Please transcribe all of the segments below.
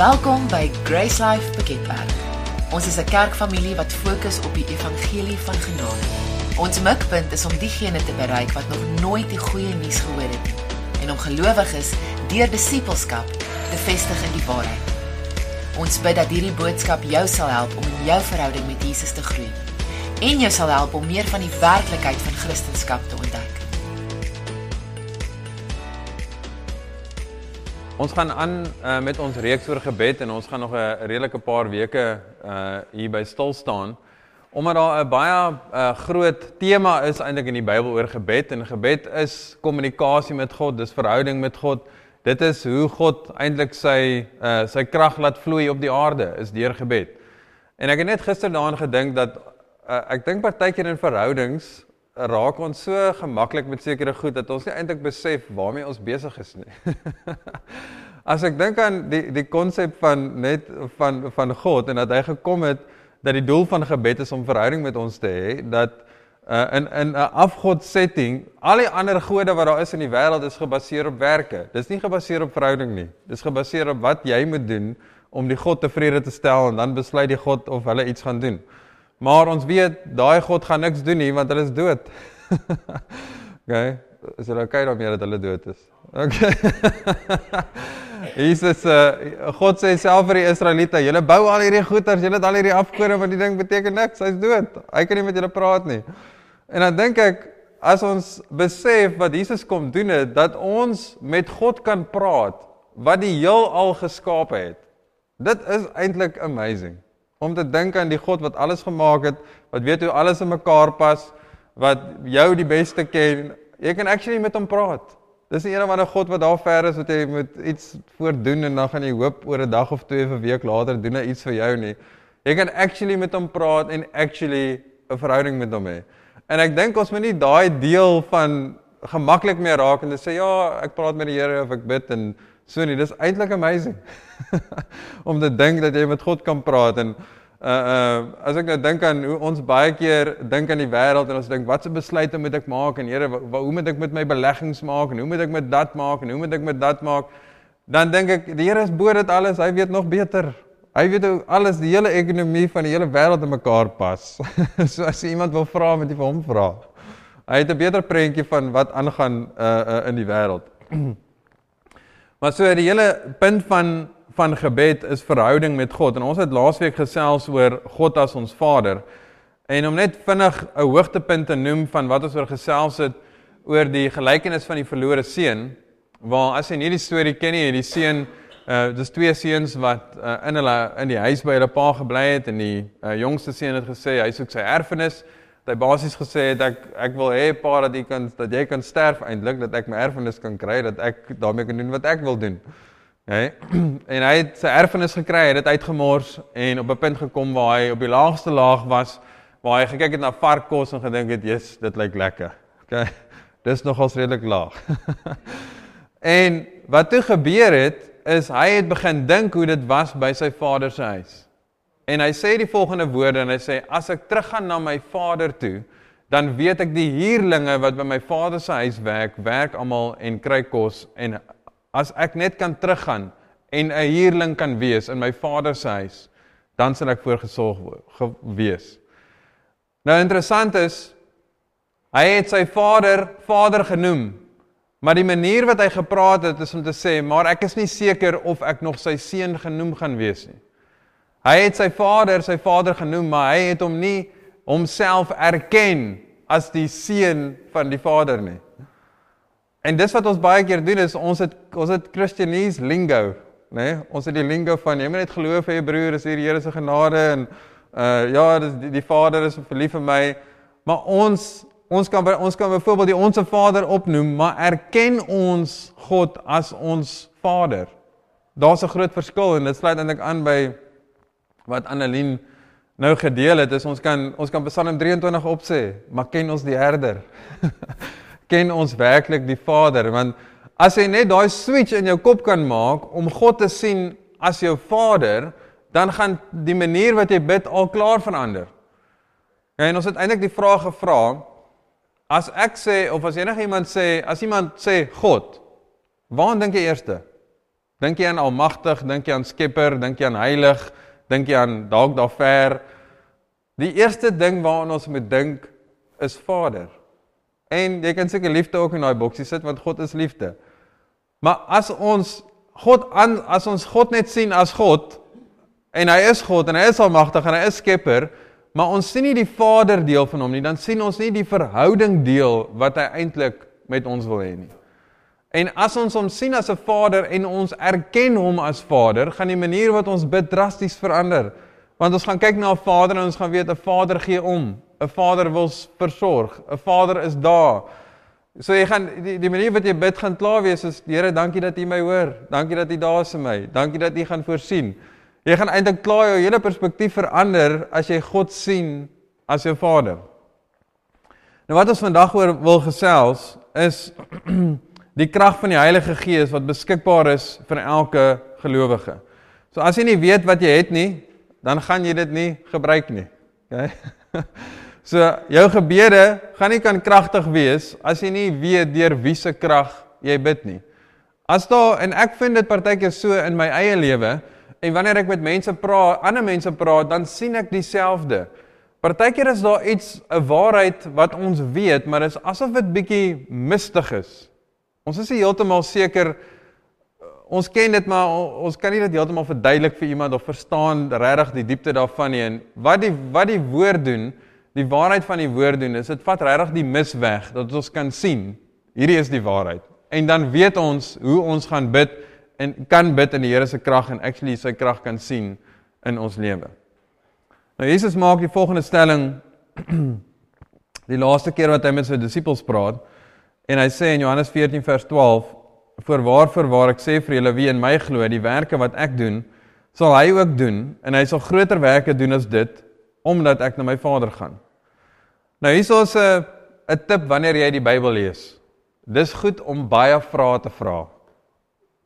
Welkom by Grace Life Bekendberg. Ons is 'n kerkfamilie wat fokus op die evangelie van genade. Ons mikpunt is om diegene te bereik wat nog nooit die goeie nuus gehoor het nie en om gelowiges deur disippelskap te vestig in die waarheid. Ons bid dat hierdie boodskap jou sal help om in jou verhouding met Jesus te groei en jou sal help om meer van die werklikheid van Christendom te ontdek. Ons gaan aan uh, met ons reeks oor gebed en ons gaan nog 'n redelike paar weke uh hier by stil staan omdat daar 'n baie uh, groot tema is eintlik in die Bybel oor gebed en gebed is kommunikasie met God, dis verhouding met God. Dit is hoe God eintlik sy uh sy krag laat vloei op die aarde is deur gebed. En ek het net gister daaraan gedink dat uh, ek dink partykeer in verhoudings raak ons so gemaklik met sekere goed dat ons nie eintlik besef waarmee ons besig is nie. As ek dink aan die die konsep van net van van God en dat hy gekom het dat die doel van gebed is om verhouding met ons te hê, dat uh, in in 'n afgod setting al die ander gode wat daar is in die wêreld is gebaseer op werke. Dis nie gebaseer op verhouding nie. Dis gebaseer op wat jy moet doen om die God tevrede te stel en dan besluit die God of hulle iets gaan doen. Maar ons weet daai God gaan niks doen nie want hulle is dood. okay. Is dit okay daarmee dat hulle dood is? Okay. Jesus uh God sê self vir die Israeliete, julle bou al hierdie goeders, julle het al hierdie afgode, maar die ding beteken niks. Hy's dood. Hy kan nie met julle praat nie. En dan dink ek as ons besef wat Jesus kom doen het, dat ons met God kan praat wat die heelal geskaap het. Dit is eintlik amazing om te dink aan die God wat alles gemaak het, wat weet hoe alles in mekaar pas, wat jou die beste ken. Jy kan actually met hom praat. Dis nie eendag 'n God wat daar ver is wat jy moet iets voordoen en dan gaan jy hoop oor 'n dag of twee of 'n week later doen hy iets vir jou nie. Jy kan actually met hom praat en actually 'n verhouding met hom hê. En ek dink ons moet nie daai deel van gemaklik mee raak en sê ja, ek praat met die Here of ek bid en So nie, dis eintlik amazing. om te dink dat jy met God kan praat en uh uh as ek nou dink aan hoe ons baie keer dink aan die wêreld en ons dink watse besluite moet ek maak en Here hoe moet ek met my beleggings maak en hoe moet ek met dat maak en hoe moet ek met dat maak? Dan dink ek die Here is bo dit alles hy weet nog beter. Hy weet hoe alles die hele ekonomie van die hele wêreld in mekaar pas. So as jy iemand wil vra moet jy vir hom vra. Hy het 'n beter prentjie van wat aangaan uh uh in die wêreld Maar so die hele punt van van gebed is verhouding met God en ons het laasweek gesels oor God as ons Vader. En om net vinnig 'n hoogtepunt te noem van wat ons oor gesels het oor die gelykenis van die verlore seun, waar as jy nie die storie ken nie, die seun uh dis twee seuns wat uh, in hulle in die huis by hulle pa gebly het en die uh, jongste seun het gesê hy soek sy erfenis hy basies gesê het ek ek wil hê pa dat jy kan dat jy kan sterf eintlik dat ek my erfenis kan kry dat ek daarmee kan doen wat ek wil doen. Hè? En hy het sy erfenis gekry, hy het dit uitgemors en op 'n punt gekom waar hy op die laagste laag was waar hy gekyk het na varkkos en gedink het, "Jesus, dit lyk lekker." Okay. Dis nogals redelik laag. en wat toe gebeur het is hy het begin dink hoe dit was by sy vader se huis. En hy sê die volgende woorde en hy sê as ek teruggaan na my vader toe, dan weet ek die huurlinge wat by my vader se huis werk, werk almal en kry kos en as ek net kan teruggaan en 'n huurling kan wees in my vader se huis, dan sal ek voorgesorg wees. Nou interessant is hy het sy vader vader genoem. Maar die manier wat hy gepraat het is om te sê, maar ek is nie seker of ek nog sy seun genoem gaan wees nie. Hy het sy vader sy vader genoem, maar hy het hom nie homself erken as die seun van die vader nie. En dis wat ons baie keer doen is ons het ons het Christianese lingo, né? Ons het die lingo van jy moet net glo vir jou broer, is hier die Here se genade en uh ja, dis die, die Vader is verlief vir my. Maar ons ons kan ons kan byvoorbeeld die onsse Vader opnoem, maar erken ons God as ons Vader? Daar's 'n groot verskil en dit sluit eintlik aan by wat Annelien nou gedeel het is ons kan ons kan Psalm 23 opsê, maar ken ons die herder? ken ons werklik die Vader? Want as jy net daai switch in jou kop kan maak om God te sien as jou Vader, dan gaan die manier wat jy bid al klaar verander. Ja, en ons het eintlik die vraag gevra as ek sê of as enige iemand sê, as iemand sê God, waar dink jy eerste? Dink jy aan almagtig, dink jy aan skepper, dink jy aan heilig, dink jy aan dalk daar ver? Die eerste ding waaraan ons moet dink is Vader. En jy kan seker liefde ook in daai boksie sit want God is liefde. Maar as ons God aan as ons God net sien as God en hy is God en hy is almagtig en hy is skepper, maar ons sien nie die Vader deel van hom nie, dan sien ons nie die verhouding deel wat hy eintlik met ons wil hê nie. En as ons hom sien as 'n Vader en ons erken hom as Vader, gaan die manier wat ons bid drasties verander. Want ons gaan kyk na 'n Vader en ons gaan weet 'n Vader gee om. 'n Vader wil versorg. 'n Vader is daar. So jy gaan die, die manier wat jy bid gaan klaar wees is Here, dankie dat U my hoor. Dankie dat U daar is vir my. Dankie dat U gaan voorsien. Jy gaan eintlik klaar jou hele perspektief verander as jy God sien as jou Vader. Nou wat ons vandag oor wil gesels is die krag van die Heilige Gees wat beskikbaar is vir elke gelowige. So as jy nie weet wat jy het nie, dan gaan jy dit nie gebruik nie. Okay? So jou gebede gaan nie kan kragtig wees as jy nie weet deur wie se krag jy bid nie. As daar en ek vind dit partykeer so in my eie lewe en wanneer ek met mense praat, ander mense praat, dan sien ek dieselfde. Partykeer is daar iets 'n waarheid wat ons weet, maar dit is asof dit bietjie mistig is. Ons is heeltemal seker ons ken dit maar ons kan nie dit heeltemal verduidelik vir iemand of verstaan regtig die diepte daarvan nie. En wat die wat die woord doen die waarheid van die woord doen is dit vat regtig die mis weg dat ons kan sien hierdie is die waarheid. En dan weet ons hoe ons gaan bid en kan bid in die Here se krag en actually sy krag kan sien in ons lewe. Nou Jesus maak die volgende stelling. Die laaste keer wat hy met sy disippels praat En hy sê in Johannes 14 vers 12: "Voorwaar voorwaar ek sê vir julle wie in my glo, die werke wat ek doen, sal hy ook doen en hy sal groter werke doen as dit omdat ek na my Vader gaan." Nou hier is 'n 'n tip wanneer jy die Bybel lees. Dis goed om baie vrae te vra.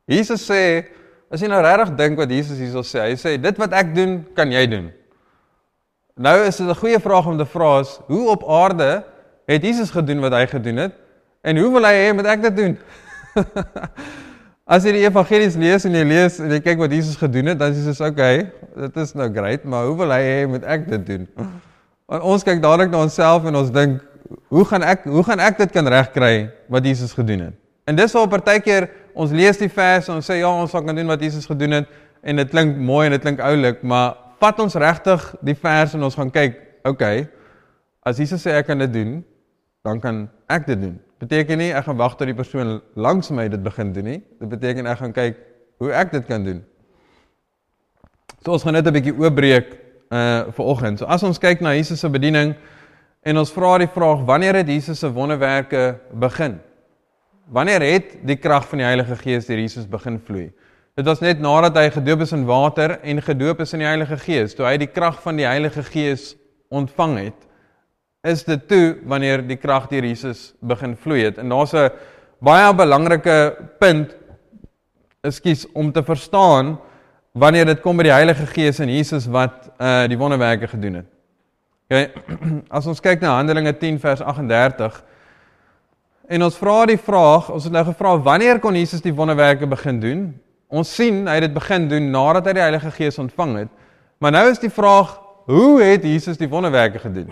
Jesus sê, as jy nou regtig dink wat Jesus hierso sê, hy sê dit wat ek doen, kan jy doen. Nou is dit 'n goeie vraag om te vra is, hoe op aarde het Jesus gedoen wat hy gedoen het? En hoe wil hy hê moet ek dit doen? As jy die evangelies lees en jy lees en jy kyk wat Jesus gedoen het, dan is dit okay, dit is nou great, maar hoe wil hy hê moet ek dit doen? Want ons kyk dadelik na onsself en ons dink, hoe gaan ek hoe gaan ek dit kan regkry wat Jesus gedoen het? En dis waar partykeer ons lees die vers en ons sê ja, ons sal kan doen wat Jesus gedoen het en dit klink mooi en dit klink oulik, maar vat ons regtig die vers en ons gaan kyk, okay, as Jesus sê ek kan dit doen, dan kan ek dit doen beteken nie ek gaan wag tot die persoon langs my dit begin doen nie. Dit beteken ek gaan kyk hoe ek dit kan doen. So ons gaan net 'n bietjie oopbreek uh vir oggend. So as ons kyk na Jesus se bediening en ons vra die vraag wanneer het Jesus se wonderwerke begin? Wanneer het die krag van die Heilige Gees deur Jesus begin vloei? Dit was net nadat hy gedoop is in water en gedoop is in die Heilige Gees, toe hy die krag van die Heilige Gees ontvang het is dit toe wanneer die krag deur Jesus begin vloei het. En daar's 'n baie belangrike punt ekskuus om te verstaan wanneer dit kom by die Heilige Gees en Jesus wat uh die wonderwerke gedoen het. OK. As ons kyk na Handelinge 10 vers 38 en ons vra die vraag, ons het nou gevra wanneer kon Jesus die wonderwerke begin doen? Ons sien hy het dit begin doen nadat hy die Heilige Gees ontvang het. Maar nou is die vraag, hoe het Jesus die wonderwerke gedoen?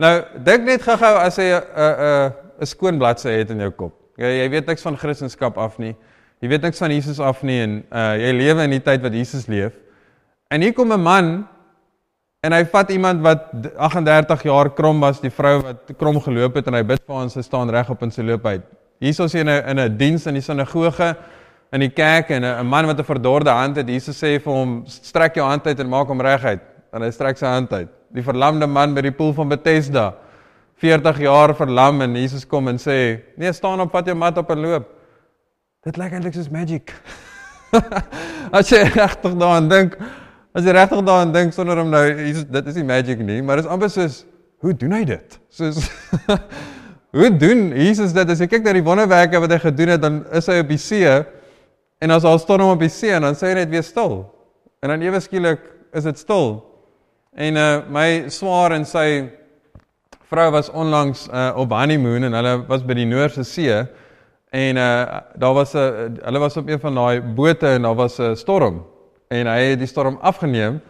Nou, dink net gou-gou as jy 'n 'n 'n skoon bladsy het in jou kop. Jy jy weet niks van Christendom af nie. Jy weet niks van Jesus af nie en uh jy lewe in die tyd wat Jesus leef. En hier kom 'n man en hy vat iemand wat 38 jaar krom was, die vrou wat krom geloop het en hy bid vir haar en sy staan reg op in sy loop uit. Hier is ons in 'n in 'n diens in die sinagoge in die kerk en 'n man wat 'n verdorde hand het. Jesus sê vir hom, "Strek jou hand uit en maak hom reguit." En hy strek sy hand uit die verlamde man by die poel van Bethesda. 40 jaar verlam en Jesus kom en sê: "Nee, staan op, vat jou mat op en loop." Dit lyk eintlik soos magic. as jy regtig daaraan dink, as jy regtig daaraan dink sonder om nou Jesus, dit is nie magic nie, maar dit is amper soos hoe doen hy dit? Soos hoe doen Jesus dit? As jy kyk na die wonderwerke wat hy gedoen het, dan is hy op die see en as al staan hom op die see en dan sê hy net weer stil. En dan ewe skielik is dit stil. En uh my swaar en sy vrou was onlangs uh op honeymoon en hulle was by die Noordse See En uh daar was 'n uh, hulle was op een van daai bote en daar was 'n storm en hy het die storm afgeneem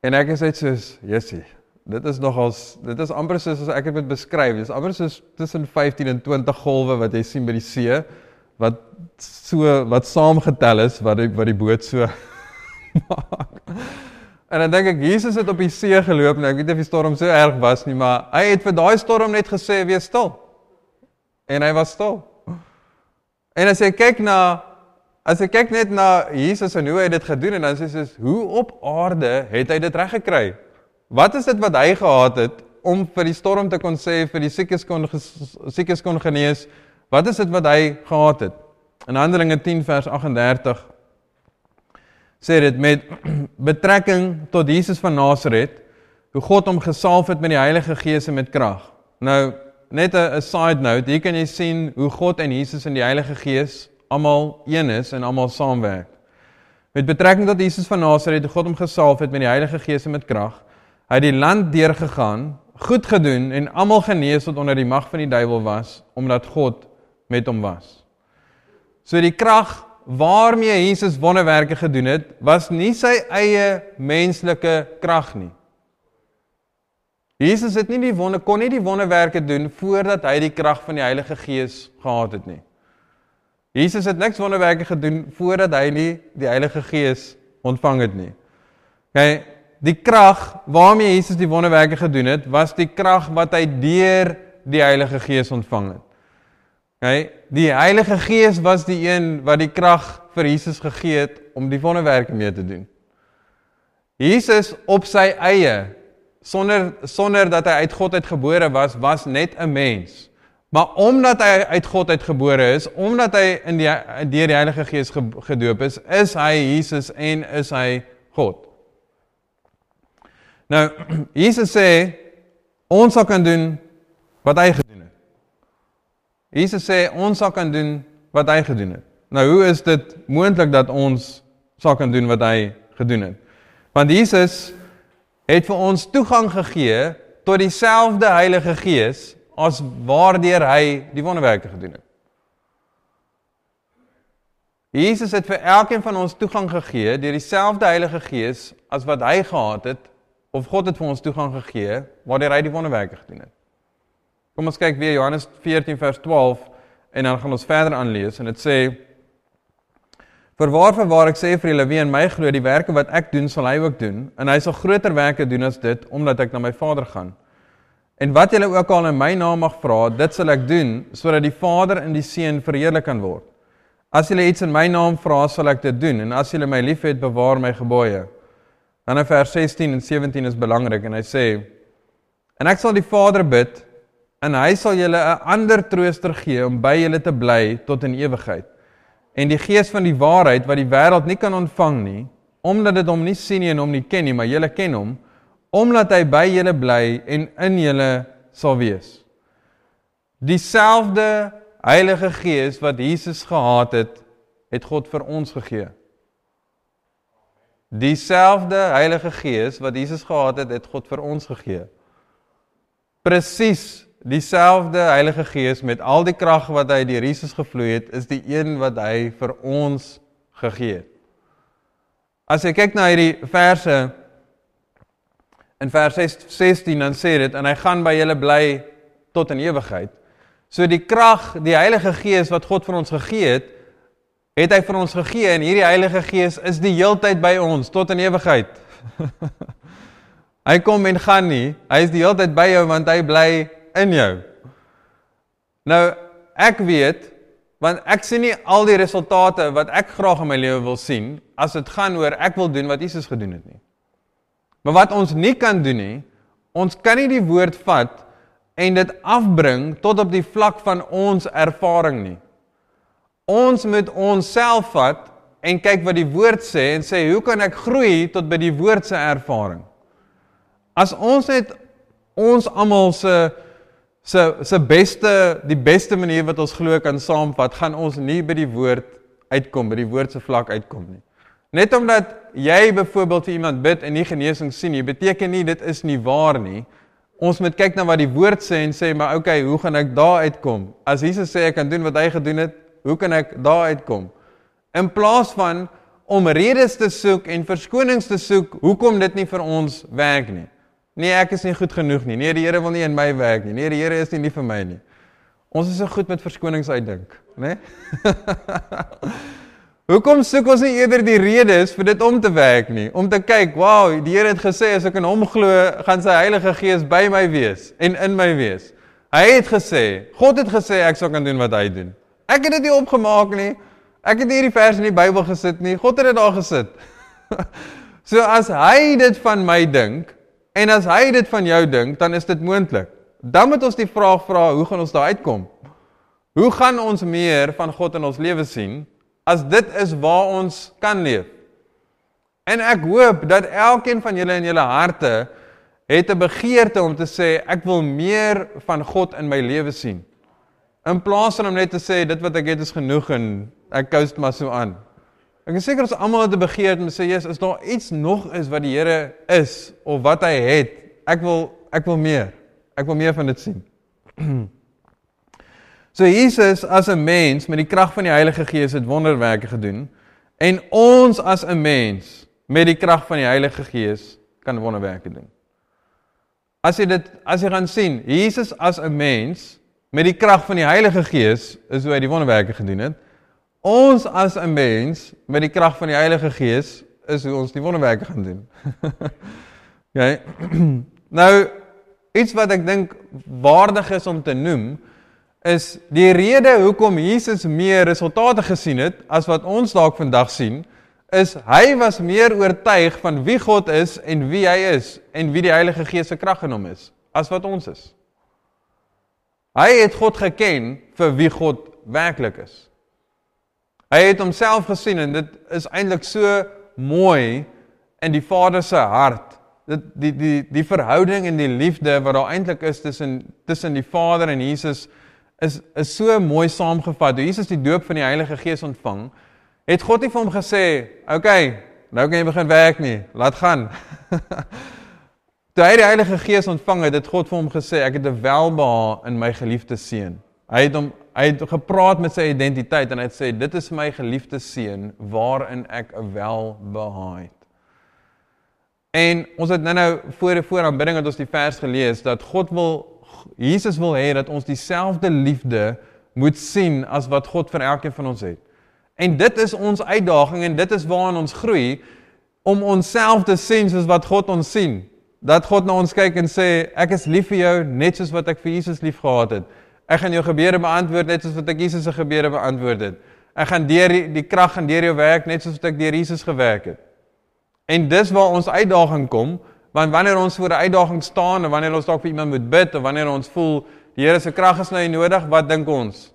en ek is net soos Jessie Dit is nogals dit is amper soos as ek dit moet beskryf. Dit is amper soos tussen 15 en 20 golwe wat jy sien by die see wat so wat saamgetel is wat die wat die boot so maak. En dan dink ek Jesus het op die see geloop en ek weet nie of die storm so erg was nie, maar hy het vir daai storm net gesê wees stil. En hy was stil. En as jy kyk na as jy kyk net na Jesus en hoe hy dit gedoen en dan sê jy hoe op aarde het hy dit reg gekry? Wat is dit wat hy gehad het om vir die storm te kon sê vir die siekes kon siekes kon genees? Wat is dit wat hy gehad het? In Handelinge 10 vers 38 sê dit met betrekking tot Jesus van Nasaret, hoe God hom gesalf het met die Heilige Gees en met krag. Nou net 'n side note, hier kan jy sien hoe God en Jesus en die Heilige Gees almal een is en almal saamwerk. Met betrekking tot Jesus van Nasaret, hoe God hom gesalf het met die Heilige Gees en met krag, hy het die land deurgegaan, goed gedoen en almal genees wat onder die mag van die duiwel was, omdat God met hom was. So die krag waarmee Jesus wonderwerke gedoen het, was nie sy eie menslike krag nie. Jesus het nie die wonder kon nie die wonderwerke doen voordat hy die krag van die Heilige Gees gehad het nie. Jesus het niks wonderwerke gedoen voordat hy nie die Heilige Gees ontvang het nie. Okay, die krag waarmee Jesus die wonderwerke gedoen het, was die krag wat hy deur die Heilige Gees ontvang het. Okay, die Heilige Gees was die een wat die krag vir Jesus gegee het om die wonderwerke mee te doen. Jesus op sy eie sonder sonder dat hy uit God uitgebore was, was net 'n mens. Maar omdat hy uit God uitgebore is, omdat hy in die deur die Heilige Gees gedoop is, is hy Jesus en is hy God. Nou, Jesus sê ons sal kan doen wat hy gedoen. Jesus sê ons sal kan doen wat hy gedoen het. Nou, hoe is dit moontlik dat ons sal kan doen wat hy gedoen het? Want Jesus het vir ons toegang gegee tot dieselfde Heilige Gees as waardeur hy die wonderwerke gedoen het. Jesus het vir elkeen van ons toegang gegee deur dieselfde Heilige Gees as wat hy gehad het of God het vir ons toegang gegee waardeur hy die wonderwerke gedoen het. Kom ons kyk weer Johannes 14 vers 12 en dan gaan ons verder aanlees en dit sê Verwaar verwaar ek sê vir julle wie in my glo die werke wat ek doen sal hy ook doen en hy sal groter werke doen as dit omdat ek na my Vader gaan. En wat julle ook al in my naam mag vra, dit sal ek doen sodat die Vader en die Seun verheerlik kan word. As julle iets in my naam vra, sal ek dit doen en as julle my liefhet, bewaar my gebooie. Dan in vers 16 en 17 is belangrik en hy sê en ek sal die Vader bid en hy sal julle 'n ander trooster gee om by julle te bly tot in ewigheid en die gees van die waarheid wat die wêreld nie kan ontvang nie omdat dit hom nie sien nie en hom nie ken nie maar julle ken hom omdat hy by julle bly en in julle sal wees. Dieselfde heilige gees wat Jesus gehaat het het God vir ons gegee. Dieselfde heilige gees wat Jesus gehaat het het God vir ons gegee. Presies dieselfde Heilige Gees met al die krag wat hy deur Jesus gevloei het, is die een wat hy vir ons gegee het. As jy kyk na hierdie verse in vers 16 dan sê dit en hy gaan by julle bly tot in ewigheid. So die krag, die Heilige Gees wat God vir ons gegee het, het hy vir ons gegee en hierdie Heilige Gees is die heeltyd by ons tot in ewigheid. hy kom en gaan nie. Hy is die heeltyd by jou want hy bly in jou. Nou ek weet want ek sien nie al die resultate wat ek graag in my lewe wil sien as dit gaan oor ek wil doen wat Jesus gedoen het nie. Maar wat ons nie kan doen nie, ons kan nie die woord vat en dit afbring tot op die vlak van ons ervaring nie. Ons moet onsself vat en kyk wat die woord sê en sê hoe kan ek groei tot by die woord se ervaring? As ons net ons almal se se se beste die beste manier wat ons glo kan saamvat, gaan ons nie by die woord uitkom, by die woord se vlak uitkom nie. Net omdat jy byvoorbeeld vir iemand bid en nie genesing sien nie, beteken nie dit is nie waar nie. Ons moet kyk na wat die woord sê en sê maar okay, hoe gaan ek daar uitkom? As Jesus sê ek kan doen wat hy gedoen het, hoe kan ek daar uitkom? In plaas van om redes te soek en verskonings te soek hoekom dit nie vir ons werk nie. Nee, ek is nie goed genoeg nie. Nee, die Here wil nie in my werk nie. Nee, die Here is nie lief vir my nie. Ons is so goed met verskonings uitdink, né? Nee? Hoekom soek ons nie eerder die redes vir dit om te werk nie? Om te kyk, wow, die Here het gesê as ek in hom glo, gaan sy Heilige Gees by my wees en in my wees. Hy het gesê, God het gesê ek sal kan doen wat hy doen. Ek het dit nie opgemaak nie. Ek het nie hierdie vers in die Bybel gesit nie. God het dit daar gesit. so as hy dit van my dink en as hy dit van jou dink, dan is dit moontlik. Dan moet ons die vraag vra, hoe gaan ons daar uitkom? Hoe gaan ons meer van God in ons lewe sien? as dit is waar ons kan leef. En ek hoop dat elkeen van julle in julle harte het 'n begeerte om te sê ek wil meer van God in my lewe sien. In plaas van om net te sê dit wat ek het is genoeg en ek coast maar so aan. Ek is seker ons almal het 'n begeerte om te sê Jesus, is daar iets nog is wat die Here is of wat hy het? Ek wil ek wil meer. Ek wil meer van dit sien. So Jesus as 'n mens met die krag van die Heilige Gees het wonderwerke gedoen en ons as 'n mens met die krag van die Heilige Gees kan wonderwerke doen. As jy dit as jy gaan sien, Jesus as 'n mens met die krag van die Heilige Gees is hoe hy die wonderwerke gedoen het. Ons as 'n mens met die krag van die Heilige Gees is hoe ons die wonderwerke gaan doen. ja. nou iets wat ek dink waardig is om te noem is die rede hoekom Jesus meer resultate gesien het as wat ons dalk vandag sien, is hy was meer oortuig van wie God is en wie hy is en wie die Heilige Gees se krag in hom is as wat ons is. Hy het God geken vir wie God werklik is. Hy het homself gesien en dit is eintlik so mooi in die Vader se hart. Dit die die die verhouding en die liefde wat daar eintlik is tussen tussen die Vader en Jesus is is so mooi saamgevat. Toe Jesus die doop van die Heilige Gees ontvang, het God nie vir hom gesê, "Oké, okay, nou kan jy begin werk nie. Laat gaan." Toe hy die Heilige Gees ontvang het, het God vir hom gesê, "Ek het 'n welbehae in my geliefde seun." Hy het hom hy het gepraat met sy identiteit en hy het sê, "Dit is my geliefde seun waarin ek 'n welbehae het." En ons het nou-nou voor voor aanbidding het ons die vers gelees dat God wil Jesus wil hê dat ons dieselfde liefde moet sien as wat God vir elkeen van ons het. En dit is ons uitdaging en dit is waaraan ons groei om onsself te sien soos wat God ons sien. Dat God na ons kyk en sê ek is lief vir jou net soos wat ek vir Jesus lief gehad het. Ek gaan jou gebede beantwoord net soos wat ek Jesus se gebede beantwoord het. Ek gaan deur die, die krag en deur jou werk net soos wat ek deur Jesus gewerk het. En dis waar ons uitdaging kom Want wanneer ons voor 'n uitdaging staan en wanneer ons dalk vir iemand moet bid of wanneer ons voel die Here se krag is nou nodig, wat dink ons?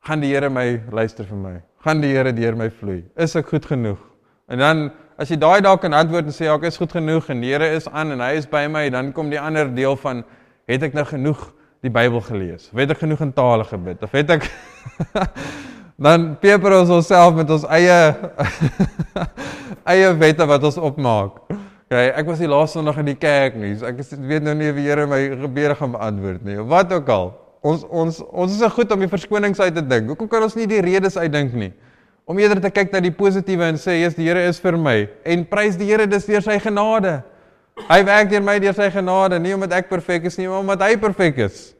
Gaan die Here my luister vir my? Gaan die Here deur my vloei? Is ek goed genoeg? En dan as jy daai dalk kan antwoord en sê ja, ek is goed genoeg en die Here is aan en hy is by my, dan kom die ander deel van het ek nou genoeg die Bybel gelees? Of het ek genoeg in tale gebid? Of het ek dan peper ons onsself met ons eie eie wette wat ons opmaak. Okay, ek was die laaste Sondag in die kerk nie. So ek weet nou nie of die Here my gebede gaan beantwoord nie. Wat ook al. Ons ons ons is so goed om die verskonings uit te dink. Hoekom kan ons nie die redes uitdink nie? Om eerder te kyk na die positiewe en sê, "Jesus, die Here is vir my." En prys die Here dis deur sy genade. Hy werk deur my deur sy genade, nie omdat ek perfek is nie, maar omdat hy perfek is.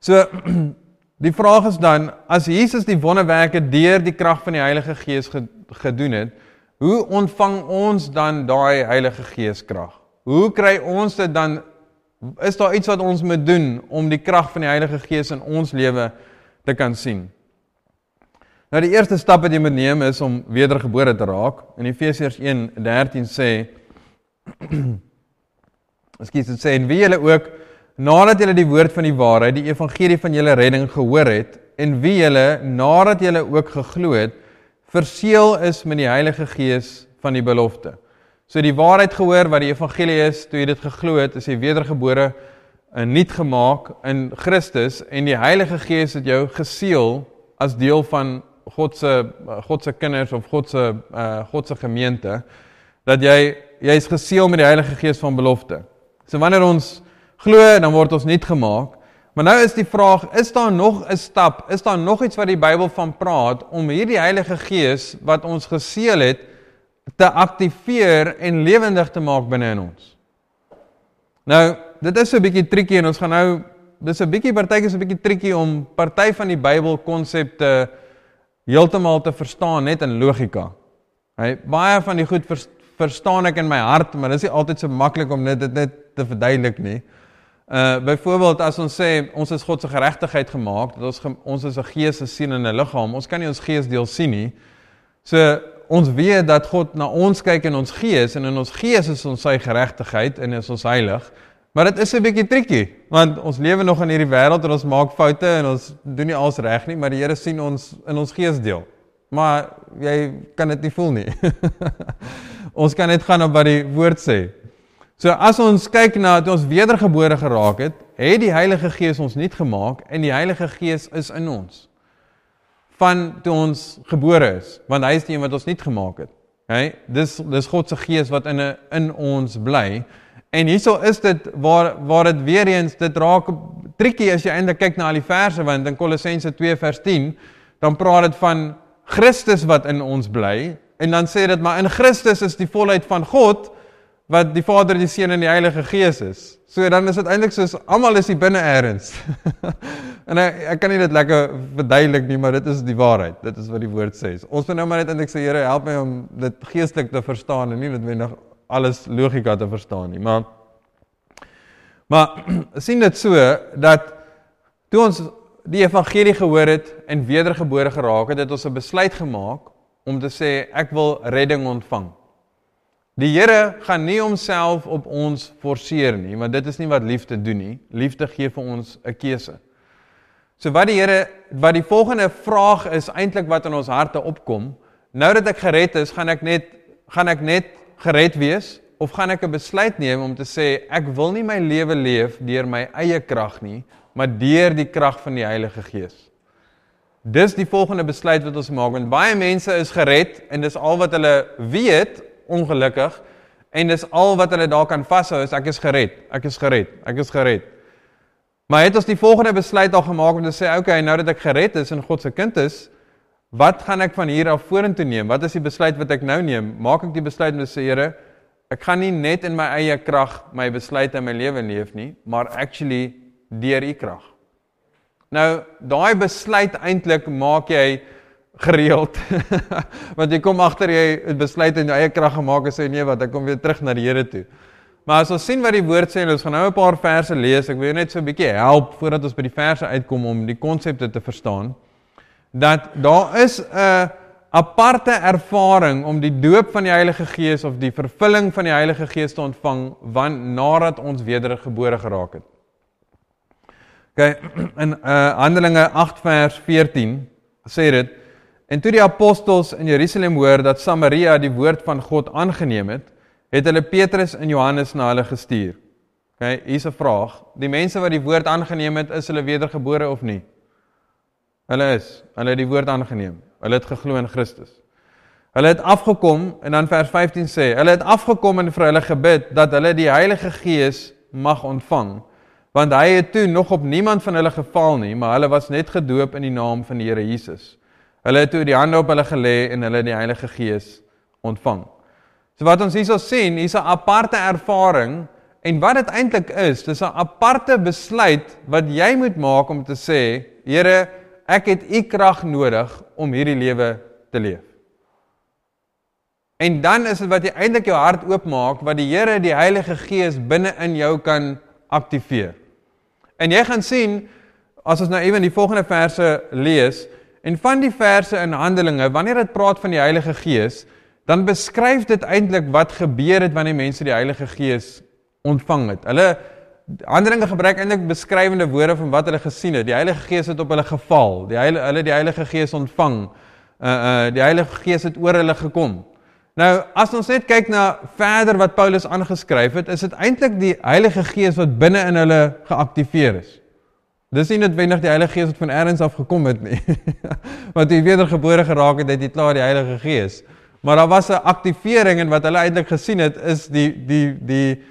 So die vraag is dan, as Jesus die wonderwerke deur die krag van die Heilige Gees gedoen het, Hoe ontvang ons dan daai Heilige Gees krag? Hoe kry ons dit dan is daar iets wat ons moet doen om die krag van die Heilige Gees in ons lewe te kan sien? Nou die eerste stap wat jy moet neem is om wedergebore te raak. In Efesiërs 1:13 sê Ekskuus, dit sê en wie julle ook nadat julle die woord van die waarheid, die evangelie van julle redding gehoor het en wie julle nadat julle ook geglo het, verseël is met die Heilige Gees van die belofte. So die waarheid gehoor wat die evangelie is, toe jy dit geglo het, is jy wedergebore en nuut gemaak in Christus en die Heilige Gees het jou geseël as deel van God se God se kinders of God se uh God se gemeente dat jy jy's geseël met die Heilige Gees van belofte. So wanneer ons glo, dan word ons nuut gemaak, Maar nou is die vraag, is daar nog 'n stap? Is daar nog iets wat die Bybel van praat om hierdie Heilige Gees wat ons geseël het te aktiveer en lewendig te maak binne in ons? Nou, dit is so 'n bietjie tricky en ons gaan nou dis 'n bietjie partykeer is 'n bietjie tricky om party van die Bybel konsepte heeltemal te verstaan net in logika. Hy baie van die goed vers, verstaan ek in my hart, maar dit is nie altyd so maklik om dit net te verduidelik nie. Uh byvoorbeeld as ons sê ons is God se geregtigheid gemaak, dat ons ons is 'n gees, 'n siel en 'n liggaam. Ons kan nie ons gees deel sien nie. So ons weet dat God na ons kyk in ons gees en in ons gees is ons sy geregtigheid en is ons heilig. Maar dit is 'n bietjie tricky want ons lewe nog in hierdie wêreld en ons maak foute en ons doen nie alles reg nie, maar die Here sien ons in ons gees deel. Maar jy kan dit nie voel nie. ons kan net gaan op wat die woord sê. So as ons kyk na toe ons wedergebore geraak het, het die Heilige Gees ons nuut gemaak en die Heilige Gees is in ons. Van toe ons gebore is, want hy is die een wat ons nuut gemaak het. Okay? Dis dis God se Gees wat in 'n in ons bly. En hieso is dit waar waar dit weer eens dit raak tricky as jy eintlik kyk na al die verse want in Kolossense 2 vers 10 dan praat dit van Christus wat in ons bly en dan sê dit maar in Christus is die volheid van God wat die Vader, die Seun en die Heilige Gees is. So dan is dit eintlik soos almal is hier binne eers. en ek ek kan nie dit lekker verduidelik nie, maar dit is die waarheid. Dit is wat die woord sê. Ons moet nou maar net eintlik sê Here, help my om dit geestelik te verstaan en nie net net alles logika te verstaan nie. Maar maar sien dit so dat toe ons die evangelie gehoor het en wedergebore geraak het, het ons 'n besluit gemaak om te sê ek wil redding ontvang. Die Here gaan nie homself op ons forceer nie, want dit is nie wat liefde doen nie. Liefde gee vir ons 'n keuse. So wat die Here wat die volgende vraag is eintlik wat in ons harte opkom, nou dat ek gered is, gaan ek net gaan ek net gered wees of gaan ek 'n besluit neem om te sê ek wil nie my lewe leef deur my eie krag nie, maar deur die krag van die Heilige Gees. Dis die volgende besluit wat ons maak want baie mense is gered en dis al wat hulle weet ongelukkig en dis al wat hulle daar kan vashou is ek is gered. Ek is gered. Ek is gered. Maar het ons die volgende besluit al gemaak om te sê okay, nou dat ek gered is en God se kind is, wat gaan ek van hier af vorentoe neem? Wat is die besluit wat ek nou neem? Maak ek die besluit om te sê Here, ek gaan nie net in my eie krag my besluite in my lewe leef nie, maar actually deur u krag. Nou, daai besluit eintlik maak jy gereeld. Want jy kom agter jy het besluit in jou eie krag gemaak en sê nee wat, ek kom weer terug na die Here toe. Maar as ons sien wat die woord sê, ons gaan nou 'n paar verse lees. Ek wil net so 'n bietjie help voordat ons by die verse uitkom om die konsepte te verstaan. Dat daar is 'n aparte ervaring om die doop van die Heilige Gees of die vervulling van die Heilige Gees te ontvang want nadat ons wedergebore geraak het. OK, in uh Handelinge 8 vers 14 sê dit En toe die apostels in Jerusalem hoor dat Samaria die woord van God aangeneem het, het hulle Petrus en Johannes na hulle gestuur. OK, hier's 'n vraag. Die mense wat die woord aangeneem het, is hulle wedergebore of nie? Hulle is. Hulle het die woord aangeneem. Hulle het geglo in Christus. Hulle het afgekom en dan vers 15 sê, hulle het afgekom en vir hulle gebid dat hulle die Heilige Gees mag ontvang, want hy het toe nog op niemand van hulle geval nie, maar hulle was net gedoop in die naam van die Here Jesus. Hulle het toe die hande op hulle gelê en hulle die Heilige Gees ontvang. So wat ons hierso sien, hier's 'n aparte ervaring en wat dit eintlik is, dis 'n aparte besluit wat jy moet maak om te sê, Here, ek het u krag nodig om hierdie lewe te leef. En dan is dit wat jy eintlik jou hart oopmaak wat die Here die Heilige Gees binne in jou kan aktiveer. En jy gaan sien as ons nou ewen die volgende verse lees, En van die verse in Handelinge, wanneer dit praat van die Heilige Gees, dan beskryf dit eintlik wat gebeur het wanneer mense die Heilige Gees ontvang het. Hulle Handelinge gebruik eintlik beskrywende woorde van wat hulle gesien het. Die Heilige Gees het op hulle geval. Die Heilige hulle die Heilige Gees ontvang. Uh uh die Heilige Gees het oor hulle gekom. Nou, as ons net kyk na verder wat Paulus aangeskryf het, is dit eintlik die Heilige Gees wat binne in hulle geaktiveer is. Dis nie noodwendig die Heilige Gees wat van elders af gekom het nie. Want jy wedergebore geraak het, het jy klaar die Heilige Gees. Maar daar was 'n aktivering en wat hulle eintlik gesien het is die die die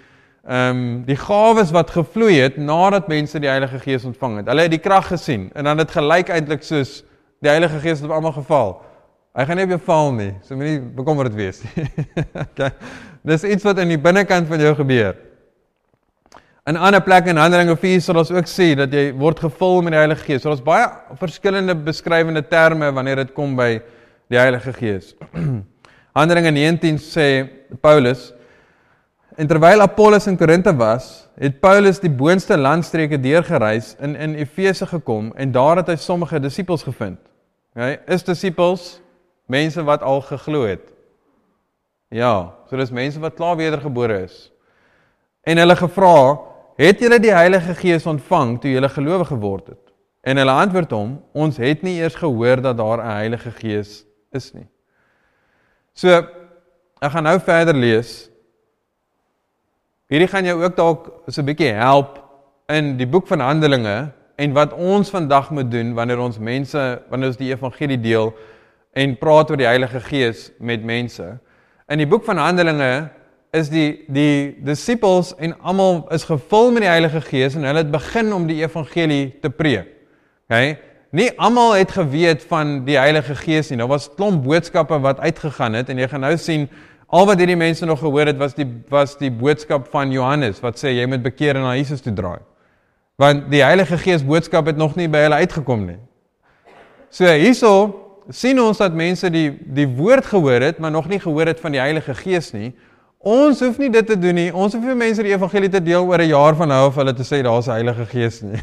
ehm um, die gawes wat gevloei het nadat mense die Heilige Gees ontvang het. Hulle het die krag gesien en dan het gelyk eintlik soos die Heilige Gees het op almal geval. Hy gaan nie op jou val nie. So moenie bekommerd wees nie. okay. Dis iets wat in die binnekant van jou gebeur. In ander plekke in Handelinge 4 sal ons ook sien dat jy word gevul met die Heilige Gees. So daar's baie verskillende beskrywende terme wanneer dit kom by die Heilige Gees. Handelinge 19 sê Paulus en terwyl Apollos in Korinte was, het Paulus die boonste landstreke deurgereis in in Efese gekom en daar het hy sommige disippels gevind. Hy is disippels mense wat al geglo het. Ja, so dis mense wat klaar wedergebore is. En hulle gevra Het julle die Heilige Gees ontvang toe julle gelowe geword het? En hulle antwoord hom: Ons het nie eers gehoor dat daar 'n Heilige Gees is nie. So, ek gaan nou verder lees. Hierdie gaan jou ook dalk so 'n bietjie help in die boek van Handelinge en wat ons vandag moet doen wanneer ons mense, wanneer ons die evangelie deel en praat oor die Heilige Gees met mense. In die boek van Handelinge is die die disippels en almal is gevul met die Heilige Gees en hulle het begin om die evangelie te preek. OK? Nie almal het geweet van die Heilige Gees nie. Daar was klomp boodskappe wat uitgegaan het en jy gaan nou sien al wat hierdie mense nog gehoor het was die was die boodskap van Johannes wat sê jy moet bekeer en na Jesus toe draai. Want die Heilige Gees boodskap het nog nie by hulle uitgekom nie. So hierso sien ons dat mense die die woord gehoor het, maar nog nie gehoor het van die Heilige Gees nie. Ons hoef nie dit te doen nie. Ons hoef nie mense die evangelie te deel oor 'n jaar van nou of hulle te sê daar's 'n Heilige Gees nie.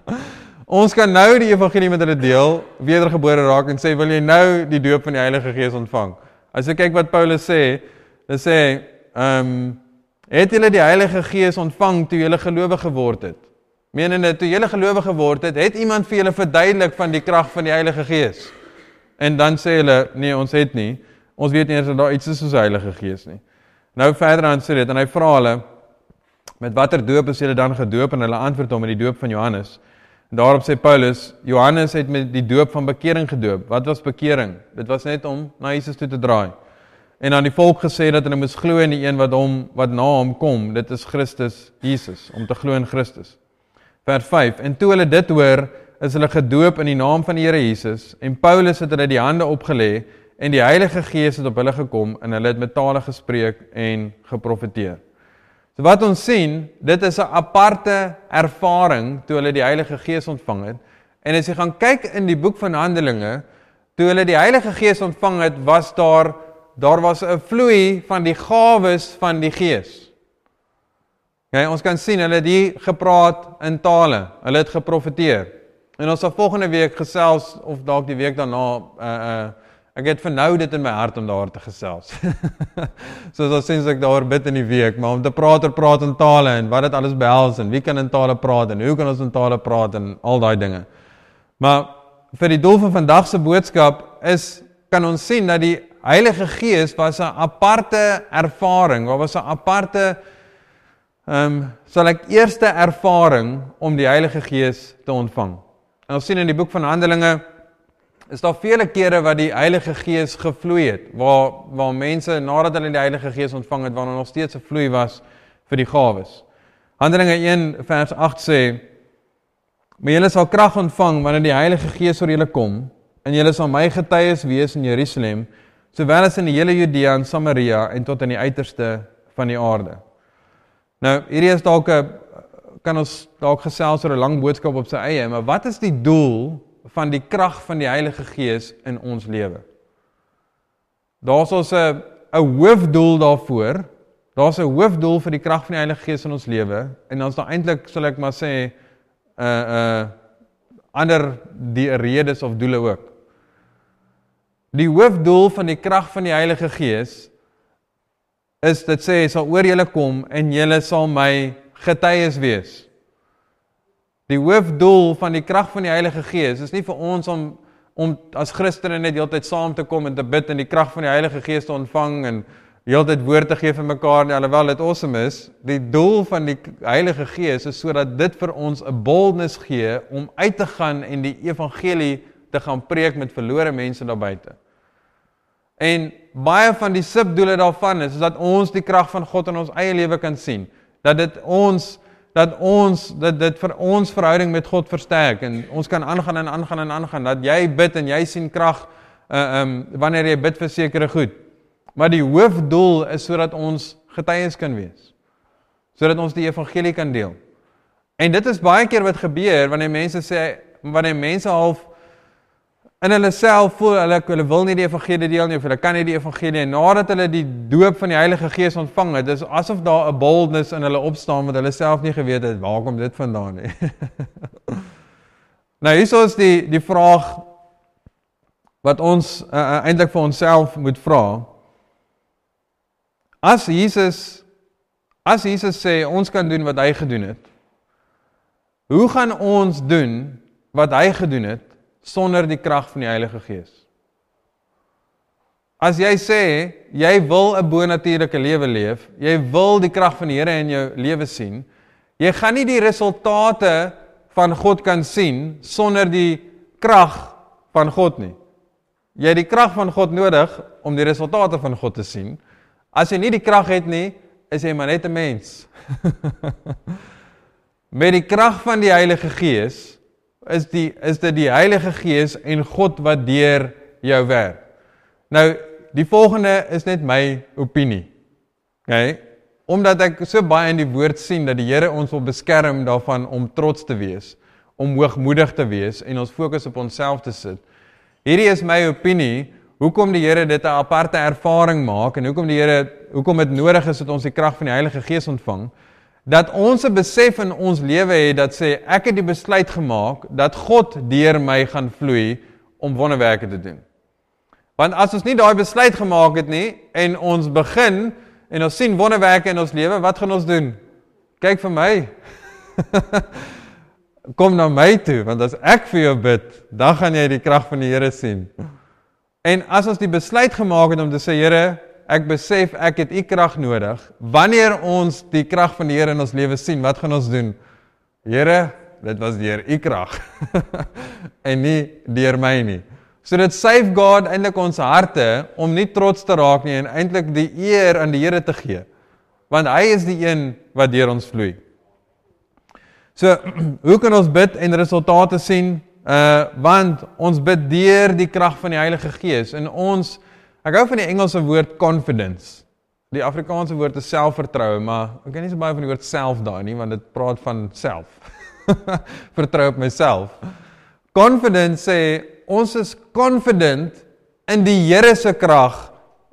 ons kan nou die evangelie met hulle deel, wedergebore raak en sê wil jy nou die doop van die Heilige Gees ontvang? As jy kyk wat Paulus sê, hy sê, ehm um, het julle die Heilige Gees ontvang toe julle gelowe geword het? Menende toe julle gelowe geword het, het iemand vir julle verduidelik van die krag van die Heilige Gees? En dan sê hulle, nee, ons het nie. Ons weet nie eens dat daar iets is soos die Heilige Gees nie. Nou verder aan sê dit en hy vra hulle met watter doop is julle dan gedoop en hulle antwoord hom met die doop van Johannes. En daarop sê Paulus, Johannes het met die doop van bekering gedoop. Wat was bekering? Dit was net om na Jesus toe te draai. En aan die volk gesê dat hulle moes glo in die een wat hom wat na hom kom. Dit is Christus Jesus, om te glo in Christus. Vers 5. En toe hulle dit hoor, is hulle gedoop in die naam van die Here Jesus en Paulus het hulle die hande opgelê en die Heilige Gees het op hulle gekom en hulle het met tale gespreek en geprofeteer. So wat ons sien, dit is 'n aparte ervaring toe hulle die Heilige Gees ontvang het. En as jy gaan kyk in die boek van Handelinge, toe hulle die Heilige Gees ontvang het, was daar daar was 'n vloei van die gawes van die Gees. Ja, ons kan sien hulle het hier gepraat in tale. Hulle het geprofeteer. En ons sal volgende week gesels of dalk die week daarna uh uh Ek het vir nou dit in my hart om daar te gesels. Soos as sins ek daar bid in die week, maar om te praat oor praat in tale en wat dit alles behels en wie kan in tale praat en hoe kan ons in tale praat en al daai dinge. Maar vir die doel van vandag se boodskap is kan ons sien dat die Heilige Gees was 'n aparte ervaring, wat was 'n aparte ehm um, sal ek eerste ervaring om die Heilige Gees te ontvang. En ons sien in die boek van Handelinge is daar vele kere wat die Heilige Gees gevloei het waar waar mense nadat hulle die Heilige Gees ontvang het wanneer nog steeds 'n vloei was vir die gawes. Handelinge 1 vers 8 sê: "Maar julle sal krag ontvang wanneer die Heilige Gees oor julle kom en julle sal my getuies wees in Jerusalem, sowel as in die hele Judea en Samaria en tot aan die uiterste van die aarde." Nou, hierdie is dalk 'n kan ons dalk gesels oor 'n lang boodskap op sy eie, maar wat is die doel van die krag van die Heilige Gees in ons lewe. Daar's ons 'n 'n hoofdoel daarvoor. Daar's 'n hoofdoel vir die krag van die Heilige Gees in ons lewe en dan's daar eintlik sal ek maar sê 'n uh, 'n uh, ander die redes of doele ook. Die hoofdoel van die krag van die Heilige Gees is dit sê hy sal oor julle kom en julle sal my getuies wees. Die hoofdoel van die krag van die Heilige Gees is nie vir ons om om as Christene net heeltyd saam te kom en te bid en die krag van die Heilige Gees te ontvang en heeltyd woord te gee vir mekaar nie alhoewel dit awesome is. Die doel van die Heilige Gees is sodat dit vir ons 'n boldness gee om uit te gaan en die evangelie te gaan preek met verlore mense daar buite. En baie van die subdoele daarvan is, is dat ons die krag van God in ons eie lewe kan sien Dat dit ons dat ons dat dit vir ons verhouding met God versterk en ons kan aangaan en aangaan en aangaan dat jy bid en jy sien krag uh um wanneer jy bid vir sekere goed. Maar die hoofdoel is sodat ons getuies kan wees. Sodat ons die evangelie kan deel. En dit is baie keer wat gebeur wanneer mense sê wanneer mense half in hulle self voel hulle hulle wil nie die evangelie deel nie of hulle kan nie die evangelie en nadat hulle die doop van die Heilige Gees ontvang het, dis asof daar 'n boldness in hulle opstaan wat hulle self nie geweet het waar kom dit vandaan nie. nou hier is die die vraag wat ons uh, uh, eintlik vir onsself moet vra. As Jesus as Jesus sê ons kan doen wat hy gedoen het. Hoe gaan ons doen wat hy gedoen het sonder die krag van die Heilige Gees. As jy sê jy wil 'n bonatuurlike lewe leef, jy wil die krag van die Here in jou lewe sien, jy gaan nie die resultate van God kan sien sonder die krag van God nie. Jy het die krag van God nodig om die resultate van God te sien. As jy nie die krag het nie, is jy maar net 'n mens. Met die krag van die Heilige Gees is die is dit die Heilige Gees en God wat deur jou werk. Nou die volgende is net my opinie. OK? Omdat ek so baie in die woord sien dat die Here ons wil beskerm daarvan om trots te wees, om hoogmoedig te wees en ons fokus op onsself te sit. Hierdie is my opinie hoekom die Here dit 'n aparte ervaring maak en hoekom die Here hoekom dit nodig is dat ons die krag van die Heilige Gees ontvang dat ons 'n besef in ons lewe het dat sê ek het die besluit gemaak dat God deur my gaan vloei om wonderwerke te doen. Want as ons nie daai besluit gemaak het nie en ons begin en ons sien wonderwerke in ons lewe, wat gaan ons doen? Kyk vir my. Kom na my toe want as ek vir jou bid, dan gaan jy die krag van die Here sien. En as ons die besluit gemaak het om te sê Here, ek besef ek het u krag nodig. Wanneer ons die krag van die Here in ons lewe sien, wat gaan ons doen? Here, dit was deur u krag en nie deur my nie. So dit safeguard eintlik ons harte om nie trots te raak nie en eintlik die eer aan die Here te gee. Want hy is die een wat deur ons vloei. So, hoe kan ons bid en resultate sien? Uh want ons bid deur die krag van die Heilige Gees en ons Ek hou van die Engelse woord confidence. Die Afrikaanse woord is selfvertroue, maar ek ken nie so baie van die woord self daai nie, want dit praat van self. Vertrou op myself. Confidence sê ons is confident in die Here se krag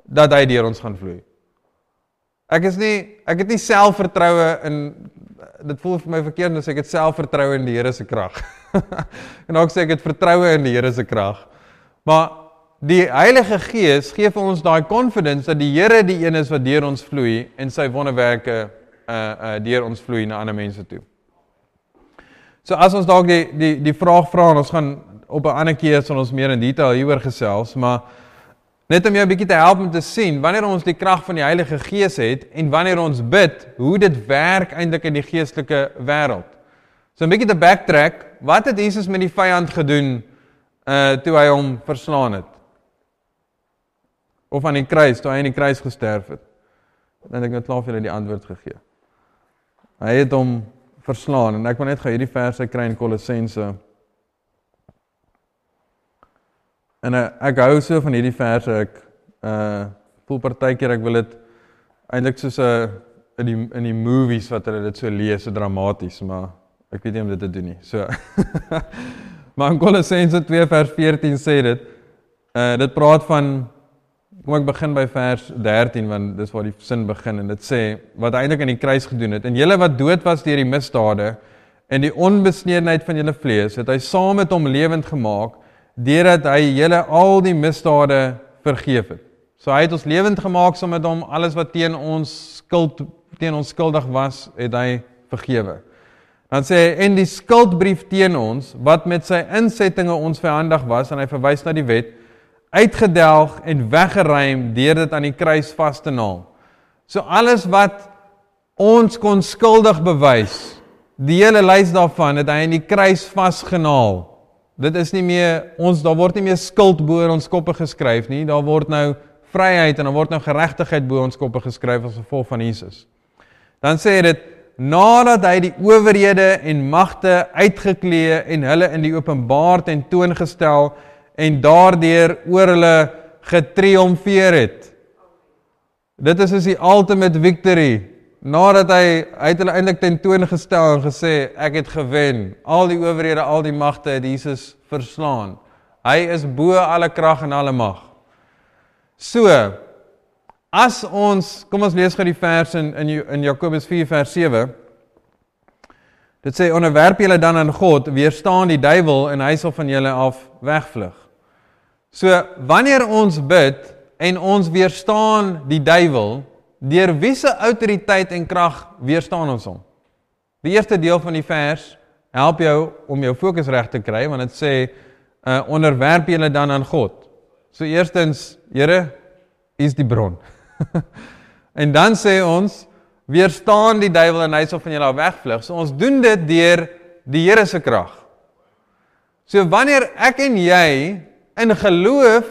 dat hy deur ons gaan vloei. Ek is nie ek het nie selfvertroue in dit voel vir my verkeerd as ek het selfvertroue in die Here se krag. en ook sê ek het vertroue in die Here se krag. Maar Die Heilige Gees gee vir ons daai confidence dat die Here die een is wat deur ons vloei en sy wonderwerke uh uh deur ons vloei na ander mense toe. So as ons dalk die die die vraag vra en ons gaan op 'n ander keer sal ons meer in detail hieroor gesels, maar net om jou 'n bietjie te help om te sien wanneer ons die krag van die Heilige Gees het en wanneer ons bid, hoe dit werk eintlik in die geestelike wêreld. So 'n bietjie te backtrack, wat het Jesus met die vyand gedoen uh toe hy hom verslaan het? Of aan die kruis toe hy aan die kruis gesterf het. Dan het ek net klaar vir julle die antwoord gegee. Hy het hom verslaan en ek wil net gou hierdie verse kry in Kolossense. En uh, ek hou so van hierdie verse ek uh voel partykeer ek wil dit eintlik soos 'n uh, in die in die movies wat hulle dit so lees so dramaties, maar ek weet nie om dit te doen nie. So Maar in Kolossense 2 vers 14 sê dit uh dit praat van Kom ek begin by vers 13 want dis waar die sin begin en dit sê wat eintlik aan die kruis gedoen het. En julle wat dood was deur die misdade en die onbesnedenheid van julle vlees, het hy saam met hom lewend gemaak deurdat hy julle al die misdade vergeef het. So hy het ons lewend gemaak saam met hom alles wat teen ons skuld teen ons skuldig was, het hy vergewe. Dan sê hy en die skuldbrief teen ons wat met sy insettinge ons vyandig was en hy verwys na die wet uitgedelg en weggeruim deur dit aan die kruis vas te naal. So alles wat ons kon skuldig bewys, die hele lys daarvan het hy aan die kruis vasgenaal. Dit is nie meer ons daar word nie meer skuld bo ons koppe geskryf nie, daar word nou vryheid en daar word nou geregtigheid bo ons koppe geskryf as gevolg van Jesus. Dan sê dit nadat hy die owerhede en magte uitgeklee en hulle in die openbaar tentoongestel en daardeur oor hulle getriomfeer het. Dit is as die ultimate victory. Nadat hy hy het hulle eintlik tentoongestel en gesê ek het gewen. Al die owerhede, al die magte het Jesus verslaan. Hy is bo alle krag en alle mag. So as ons kom ons lees gou die vers in in in Jakobus 4 vers 7. Dit sê onderwerp julle dan aan God, weerstaan die duiwel en hy sal van julle af wegvlug. So wanneer ons bid en ons weerstaan die duiwel, deur wiese autoriteit en krag weerstaan ons hom? Die eerste deel van die vers help jou om jou fokus reg te kry want dit sê uh, onderwerp julle dan aan God. So eerstens, Here, U is die bron. en dan sê ons weerstaan die duiwel en hy sal van julle wegvlug. So ons doen dit deur die Here se krag. So wanneer ek en jy in geloof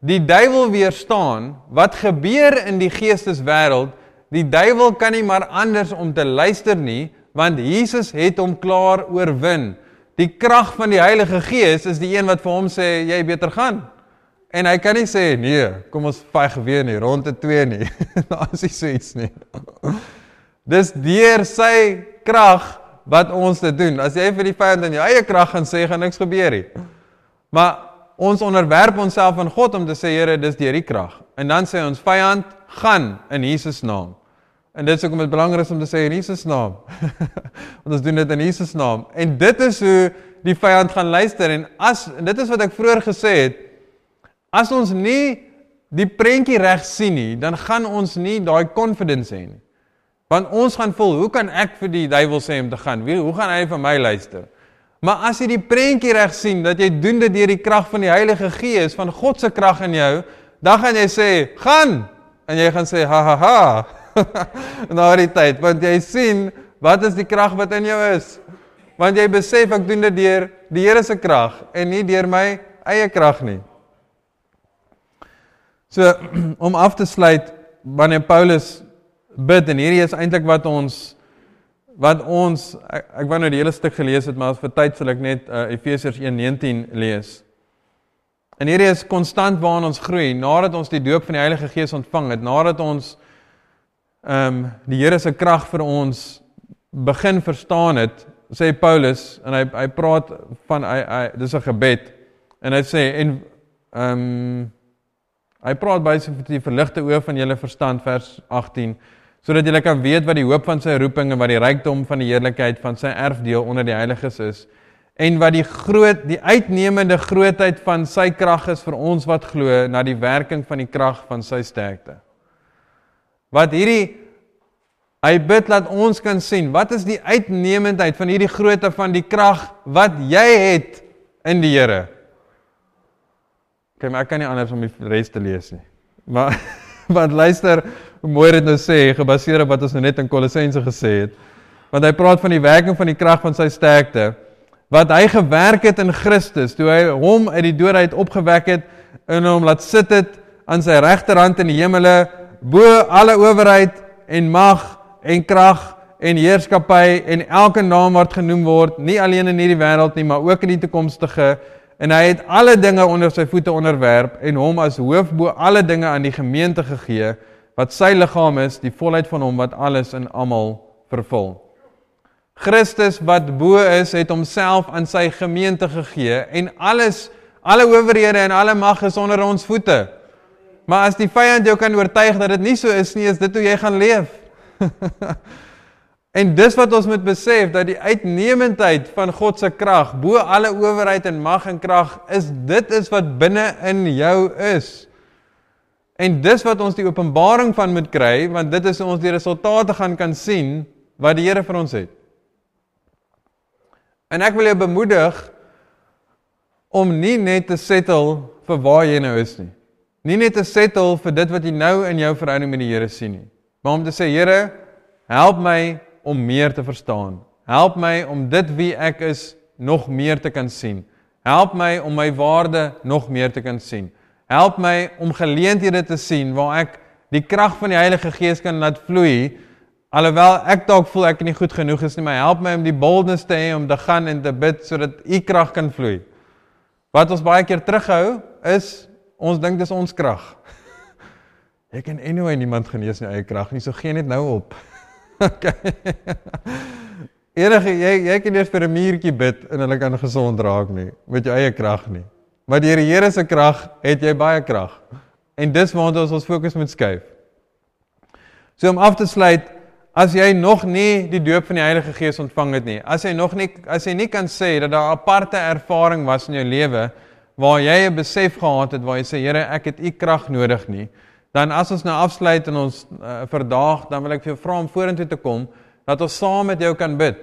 die duiwel weerstaan, wat gebeur in die geesteswêreld? Die duiwel kan nie maar anders om te luister nie, want Jesus het hom klaar oorwin. Die krag van die Heilige Gees is die een wat vir hom sê jy beter gaan. En hy kan nie sê nee, kom ons veg weer nie, ronde 2 nie. Daar is nie so iets nie. Dis deur sy krag wat ons dit doen. As jy vir die vyand in jou eie krag gaan sê, gaan niks gebeur nie. Maar ons onderwerp onsself aan God om te sê Here, dis deur die krag. En dan sê ons vyand, gaan in Jesus naam. En dit is ook om dit belangrik is om te sê in Jesus naam. Want ons doen dit in Jesus naam. En dit is hoe die vyand gaan luister en as en dit is wat ek vroeër gesê het, as ons nie die prentjie reg sien nie, dan gaan ons nie daai confidence hê nie. Want ons gaan voel, hoe kan ek vir die duiwel sê om te gaan? Wie, hoe gaan hy vir my luister? Maar as jy die prentjie reg sien dat jy doen dit deur die krag van die Heilige Gees, van God se krag in jou, dan gaan jy sê, "Gaan!" En jy gaan sê, "Ha ha ha." Na die tyd, want jy sien wat is die krag wat in jou is? Want jy besef ek doen dit deur die Here se krag en nie deur my eie krag nie. So om af te sluit wanneer Paulus bid en hierdie is eintlik wat ons wat ons ek, ek wou nou die hele stuk gelees het, maar vir tyd sal ek net uh, Efesiërs 1:19 lees. En hierdie is konstant waaraan ons groei nadat ons die doop van die Heilige Gees ontvang het, nadat ons ehm um, die Here se krag vir ons begin verstaan het, sê Paulus en hy hy praat van hy, hy dis 'n gebed en hy sê en ehm um, hy praat baie van die verligte oë van julle verstand vers 18 sodat jy kan weet wat die hoop van sy roeping en wat die rykdom van die heerlikheid van sy erfdeel onder die heiliges is en wat die groot die uitnemende grootheid van sy krag is vir ons wat glo na die werking van die krag van sy sterkte. Wat hierdie hy bid dat ons kan sien, wat is die uitnemendheid van hierdie grootte van die krag wat jy het in die Here? Kyk, maar ek kan nie anders om die res te lees nie. Maar want luister, hoe mooi dit nou sê, gebaseer op wat ons nou net in Kolossense gesê het. Want hy praat van die werking van die krag van sy sterkte wat hy gewerk het in Christus toe hy hom uit die dood uit opgewek het en hom laat sit het aan sy regterhand in die hemele bo alle owerheid en mag en krag en heerskappy en elke naam wat genoem word nie alleen in hierdie wêreld nie maar ook in die toekomstige en hy het alle dinge onder sy voete onderwerp en hom as hoof bo alle dinge aan die gemeente gegee wat sy liggaam is, die volheid van hom wat alles in almal vervul. Christus wat bo is, het homself aan sy gemeente gegee en alles alle owerhede en alle mag is onder ons voete. Maar as die vyand jou kan oortuig dat dit nie so is nie, is dit hoe jy gaan leef. en dis wat ons moet besef dat die uitnemendheid van God se krag bo alle owerheid en mag en krag is dit is wat binne in jou is. En dis wat ons die openbaring van moet kry, want dit is ons die resultate gaan kan sien wat die Here vir ons het. En ek wil jou bemoedig om nie net te settle vir waar jy nou is nie. Nie net te settle vir dit wat jy nou in jou verhouding met die Here sien nie. Maar om te sê Here, help my om meer te verstaan. Help my om dit wie ek is nog meer te kan sien. Help my om my waarde nog meer te kan sien. Help my om geleenthede te sien waar ek die krag van die Heilige Gees kan laat vloei Alhoewel ek dalk voel ek nie goed genoeg is nie, maar help my om die boldness te hê om te gaan en te bid sodat u krag kan vloei. Wat ons baie keer terughou is ons dink dis ons krag. Jy kan anyway niemand genees nie eie krag nie, so gee net nou op. okay. Enige jy jy kan eers vir 'n muurtjie bid en hulle kan gesond raak nie met jou eie krag nie. Maar deur die Here se krag het jy baie krag. En dis waar ons ons fokus moet skuif. So om af te sluit, as jy nog nie die doop van die Heilige Gees ontvang het nie, as jy nog nie as jy nie kan sê dat daar 'n aparte ervaring was in jou lewe waar jy 'n besef gehad het waar jy sê Here, ek het u krag nodig nie, dan as ons nou afsluit en ons uh, verdaag, dan wil ek vir jou vra om vorentoe te kom dat ons saam met jou kan bid.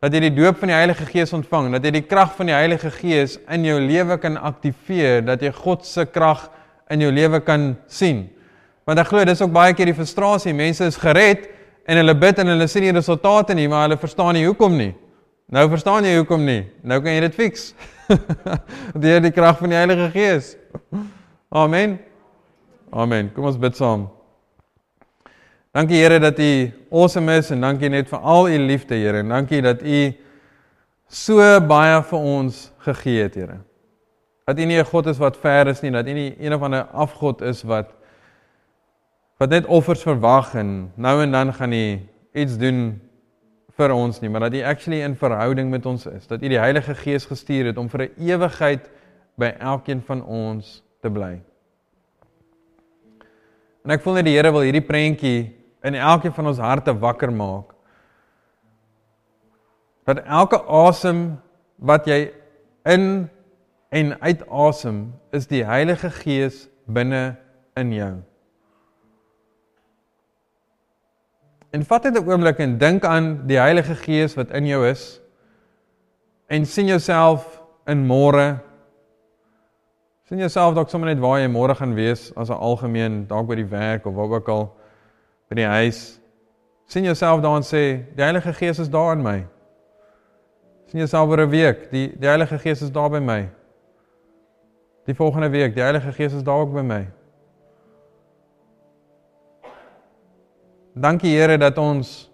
Dat jy die doop van die Heilige Gees ontvang, dat jy die krag van die Heilige Gees in jou lewe kan aktiveer, dat jy God se krag in jou lewe kan sien. Want ek glo dis ook baie keer die frustrasie, mense is gered, en hulle bid en hulle sien nie resultate nie, maar hulle verstaan nie hoekom nie. Nou verstaan jy hoekom nie. Nou kan jy dit fix. Deur die krag van die Heilige Gees. Amen. Amen. Kom ons bid saam. Dankie Here dat U awesome is en dankie net vir al U liefde Here en dankie dat U so baie vir ons gegee het Here. Dat U nie 'n God is wat ver is nie, dat U nie een of ander afgod is wat wat net offers verwag en nou en dan gaan hy iets doen vir ons nie, maar dat hy actually in verhouding met ons is, dat hy die Heilige Gees gestuur het om vir 'n ewigheid by elkeen van ons te bly. En ek voel net die Here wil hierdie prentjie in elkeen van ons harte wakker maak. Dat elke asem wat jy in en uitasem, is die Heilige Gees binne in jou. En vat net 'n oomblik en dink aan die Heilige Gees wat in jou is. En sien jouself in môre. sien jouself dalk sommer net waar jy môre gaan wees as 'n algemeen dalk by die werk of waar ook al by die huis. sien jouself daar en sê die Heilige Gees is daar in my. sien jouself oor 'n week, die die Heilige Gees is daar by my. Die volgende week, die Heilige Gees is daar ook by my. Dankie Here dat ons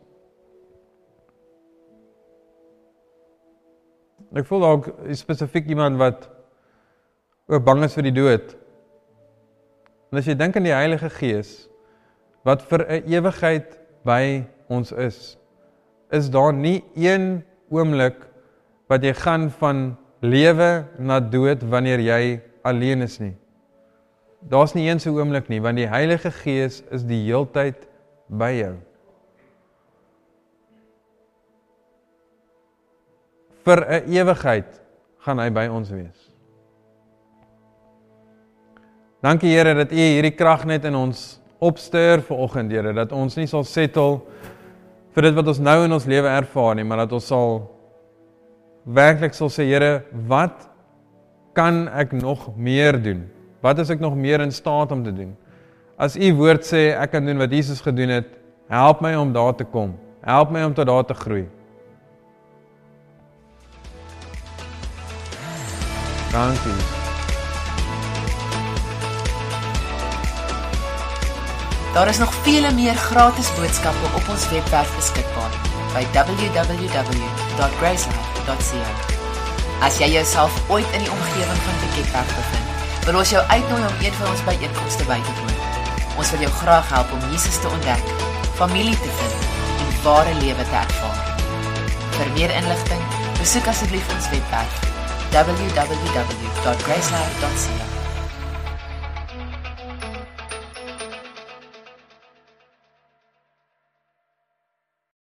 Ek voel ook spesifiek iemand wat ook bang is vir die dood. En as jy dink aan die Heilige Gees wat vir 'n ewigheid by ons is, is daar nie een oomblik wat jy gaan van lewe na dood wanneer jy alleen is nie. Daar's nie een so oomblik nie want die Heilige Gees is die heeltyd by jou. Vir 'n ewigheid gaan hy by ons wees. Dankie Here dat U hierdie krag net in ons opstuur vir oggend, Here, dat ons nie sal settle vir dit wat ons nou in ons lewe ervaar nie, maar dat ons sal werklik sal sê, Here, wat kan ek nog meer doen? Wat is ek nog meer in staat om te doen? As u woord sê ek kan doen wat Jesus gedoen het, help my om daar te kom. Help my om tot daar te groei. Dankie. Daar is nog vele meer gratis boodskappe op ons webwerf beskikbaar by www.gracelife.ca. As jy jouself ooit in die omgewing van Piketberg bevind, wil ons jou uitnooi om een van ons byeenkomste by te woon. Ons wil jou graag help om Jesus te ontdek, familie te vind en ware lewe te ervaar. Vir meer inligting, besoek asseblief ons webwerf www.gracelife.ca.